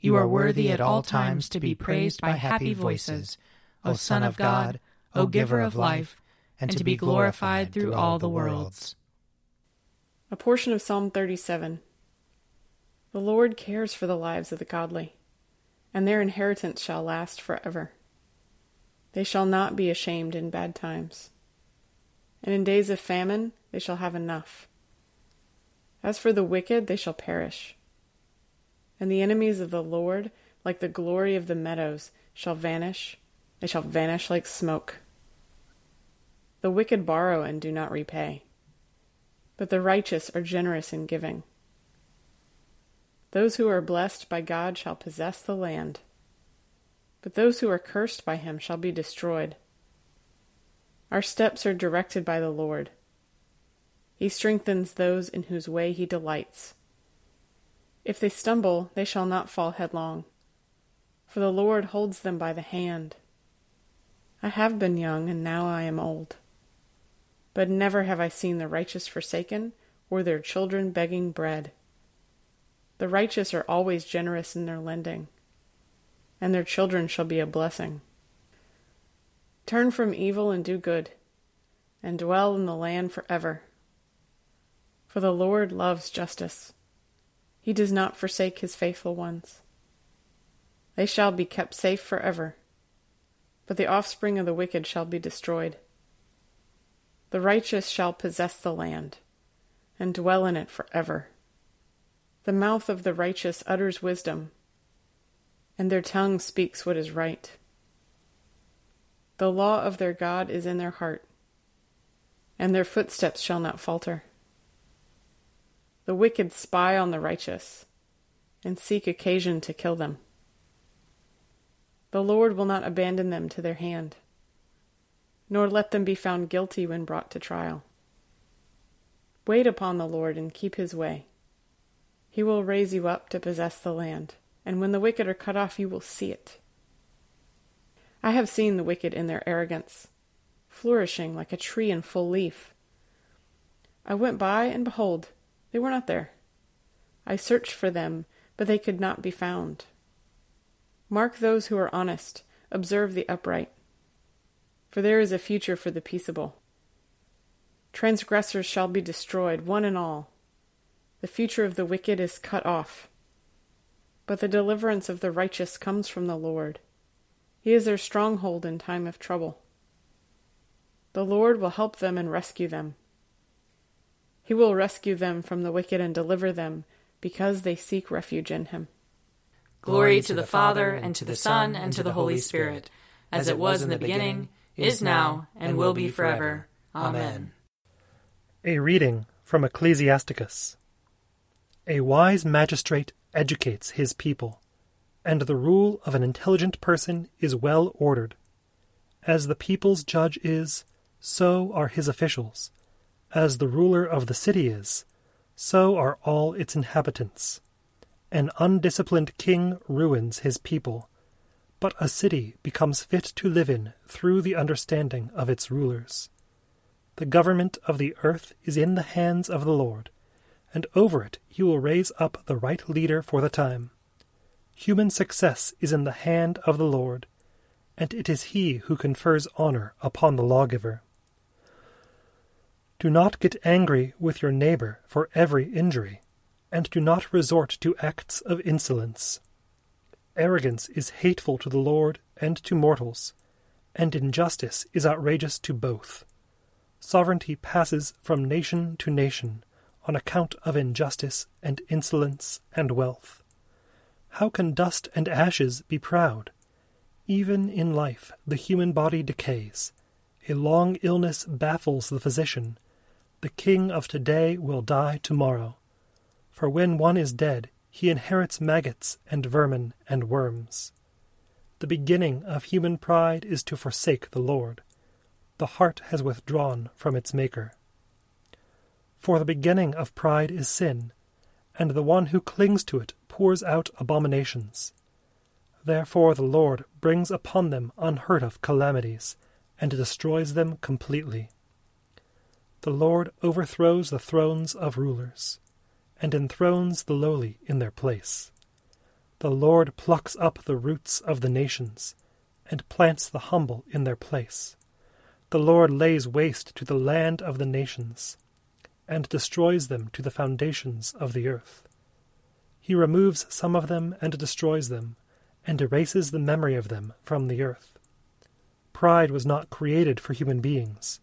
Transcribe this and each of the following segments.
You are worthy at all times to be praised by happy voices, O Son of God, O Giver of life, and to be glorified through all the worlds. A portion of Psalm 37 The Lord cares for the lives of the godly, and their inheritance shall last forever. They shall not be ashamed in bad times, and in days of famine they shall have enough. As for the wicked, they shall perish and the enemies of the Lord, like the glory of the meadows, shall vanish. They shall vanish like smoke. The wicked borrow and do not repay, but the righteous are generous in giving. Those who are blessed by God shall possess the land, but those who are cursed by him shall be destroyed. Our steps are directed by the Lord. He strengthens those in whose way he delights. If they stumble, they shall not fall headlong, for the Lord holds them by the hand. I have been young, and now I am old. But never have I seen the righteous forsaken, or their children begging bread. The righteous are always generous in their lending, and their children shall be a blessing. Turn from evil and do good, and dwell in the land forever. For the Lord loves justice he does not forsake his faithful ones. They shall be kept safe forever, but the offspring of the wicked shall be destroyed. The righteous shall possess the land, and dwell in it forever. The mouth of the righteous utters wisdom, and their tongue speaks what is right. The law of their God is in their heart, and their footsteps shall not falter. The wicked spy on the righteous and seek occasion to kill them. The Lord will not abandon them to their hand, nor let them be found guilty when brought to trial. Wait upon the Lord and keep his way. He will raise you up to possess the land, and when the wicked are cut off, you will see it. I have seen the wicked in their arrogance, flourishing like a tree in full leaf. I went by, and behold, they were not there. I searched for them, but they could not be found. Mark those who are honest, observe the upright, for there is a future for the peaceable. Transgressors shall be destroyed, one and all. The future of the wicked is cut off. But the deliverance of the righteous comes from the Lord. He is their stronghold in time of trouble. The Lord will help them and rescue them. He will rescue them from the wicked and deliver them, because they seek refuge in him. Glory to the Father, and to the Son, and to the Holy Spirit, as it was in the beginning, is now, and will be forever. Amen. A reading from Ecclesiasticus. A wise magistrate educates his people, and the rule of an intelligent person is well ordered. As the people's judge is, so are his officials. As the ruler of the city is, so are all its inhabitants. An undisciplined king ruins his people, but a city becomes fit to live in through the understanding of its rulers. The government of the earth is in the hands of the Lord, and over it he will raise up the right leader for the time. Human success is in the hand of the Lord, and it is he who confers honor upon the lawgiver. Do not get angry with your neighbor for every injury, and do not resort to acts of insolence. Arrogance is hateful to the Lord and to mortals, and injustice is outrageous to both. Sovereignty passes from nation to nation on account of injustice and insolence and wealth. How can dust and ashes be proud? Even in life the human body decays. A long illness baffles the physician. The king of today will die tomorrow. For when one is dead, he inherits maggots and vermin and worms. The beginning of human pride is to forsake the Lord. The heart has withdrawn from its Maker. For the beginning of pride is sin, and the one who clings to it pours out abominations. Therefore the Lord brings upon them unheard of calamities, and destroys them completely. The Lord overthrows the thrones of rulers and enthrones the lowly in their place. The Lord plucks up the roots of the nations, and plants the humble in their place. The Lord lays waste to the land of the nations, and destroys them to the foundations of the earth. He removes some of them and destroys them, and erases the memory of them from the earth. Pride was not created for human beings,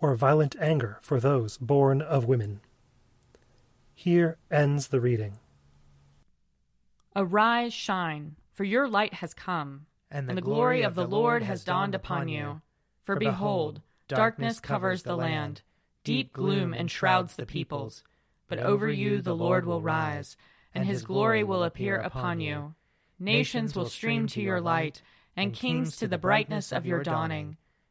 or violent anger for those born of women. Here ends the reading. Arise, shine, for your light has come, And the, and the glory of the Lord has dawned upon you. For behold, darkness covers the land, deep gloom enshrouds the peoples. But over you the Lord will rise, and his glory will appear upon you. Nations will stream to your light, and kings to the brightness of your dawning.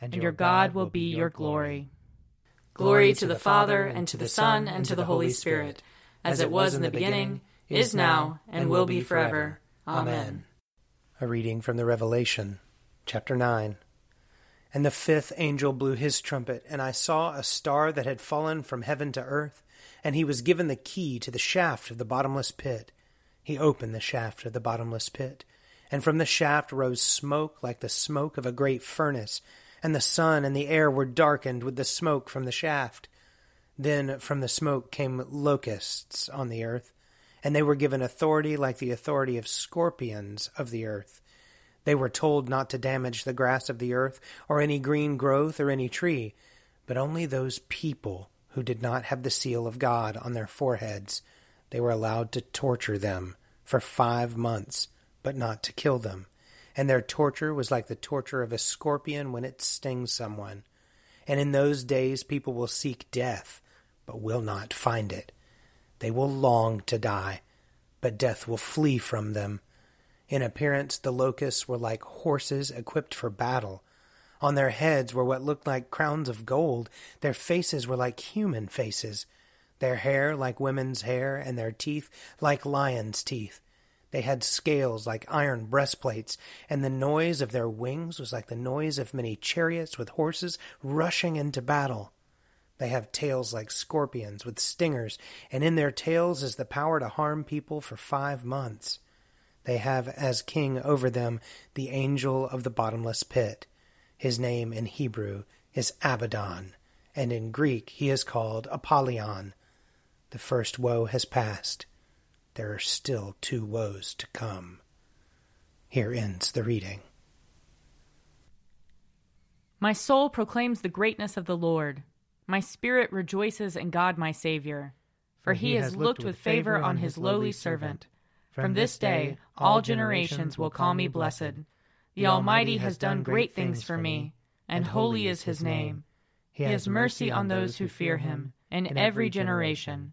and your God will be your glory. Glory to the Father, and to the Son, and to the Holy Spirit, as it was in the beginning, is now, and will be forever. Amen. A reading from the Revelation, chapter 9. And the fifth angel blew his trumpet, and I saw a star that had fallen from heaven to earth, and he was given the key to the shaft of the bottomless pit. He opened the shaft of the bottomless pit, and from the shaft rose smoke like the smoke of a great furnace, and the sun and the air were darkened with the smoke from the shaft. Then from the smoke came locusts on the earth, and they were given authority like the authority of scorpions of the earth. They were told not to damage the grass of the earth, or any green growth, or any tree, but only those people who did not have the seal of God on their foreheads. They were allowed to torture them for five months, but not to kill them. And their torture was like the torture of a scorpion when it stings someone. And in those days people will seek death, but will not find it. They will long to die, but death will flee from them. In appearance, the locusts were like horses equipped for battle. On their heads were what looked like crowns of gold. Their faces were like human faces, their hair like women's hair, and their teeth like lions' teeth. They had scales like iron breastplates, and the noise of their wings was like the noise of many chariots with horses rushing into battle. They have tails like scorpions with stingers, and in their tails is the power to harm people for five months. They have as king over them the angel of the bottomless pit. His name in Hebrew is Abaddon, and in Greek he is called Apollyon. The first woe has passed. There are still two woes to come. Here ends the reading. My soul proclaims the greatness of the Lord. My spirit rejoices in God my Saviour. For he has looked with favor on his lowly servant. From this day all generations will call me blessed. The Almighty has done great things for me, and holy is his name. He has mercy on those who fear him, in every generation.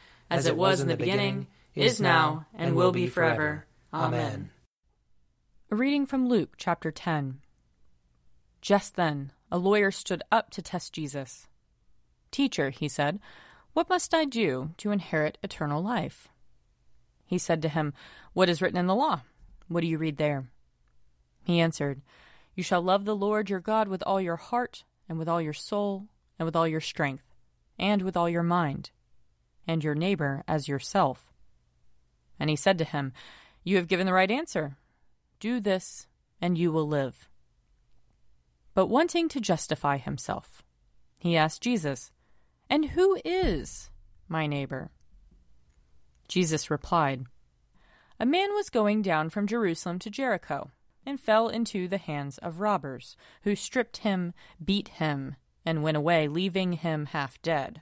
as it was in the beginning, is now, and will be forever. Amen. A reading from Luke chapter 10. Just then, a lawyer stood up to test Jesus. Teacher, he said, what must I do to inherit eternal life? He said to him, What is written in the law? What do you read there? He answered, You shall love the Lord your God with all your heart, and with all your soul, and with all your strength, and with all your mind, and your neighbor as yourself. And he said to him, You have given the right answer. Do this, and you will live. But wanting to justify himself, he asked Jesus, And who is my neighbor? Jesus replied, A man was going down from Jerusalem to Jericho, and fell into the hands of robbers, who stripped him, beat him, and went away, leaving him half dead.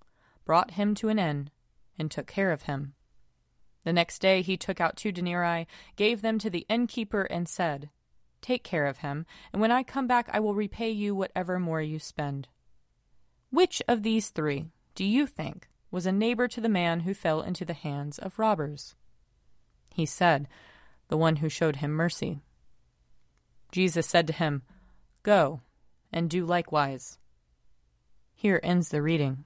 brought him to an inn, and took care of him. The next day he took out two denarii, gave them to the innkeeper, and said, Take care of him, and when I come back I will repay you whatever more you spend. Which of these three do you think was a neighbor to the man who fell into the hands of robbers? He said, The one who showed him mercy. Jesus said to him, Go and do likewise. Here ends the reading.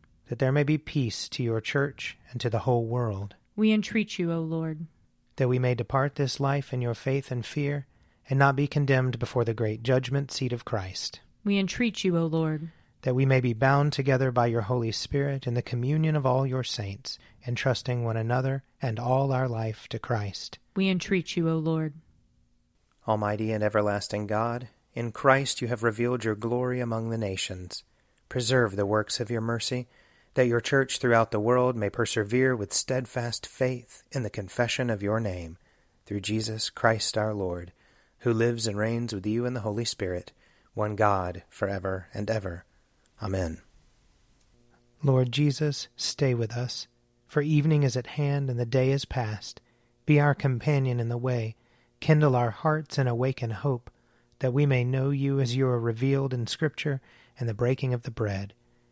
That there may be peace to your church and to the whole world. We entreat you, O Lord. That we may depart this life in your faith and fear, and not be condemned before the great judgment seat of Christ. We entreat you, O Lord that we may be bound together by your Holy Spirit in the communion of all your saints, entrusting one another and all our life to Christ. We entreat you, O Lord. Almighty and everlasting God, in Christ you have revealed your glory among the nations. Preserve the works of your mercy, that your church throughout the world may persevere with steadfast faith in the confession of your name, through Jesus Christ our Lord, who lives and reigns with you in the Holy Spirit, one God, for ever and ever. Amen. Lord Jesus, stay with us, for evening is at hand and the day is past. Be our companion in the way, kindle our hearts and awaken hope, that we may know you as you are revealed in Scripture and the breaking of the bread.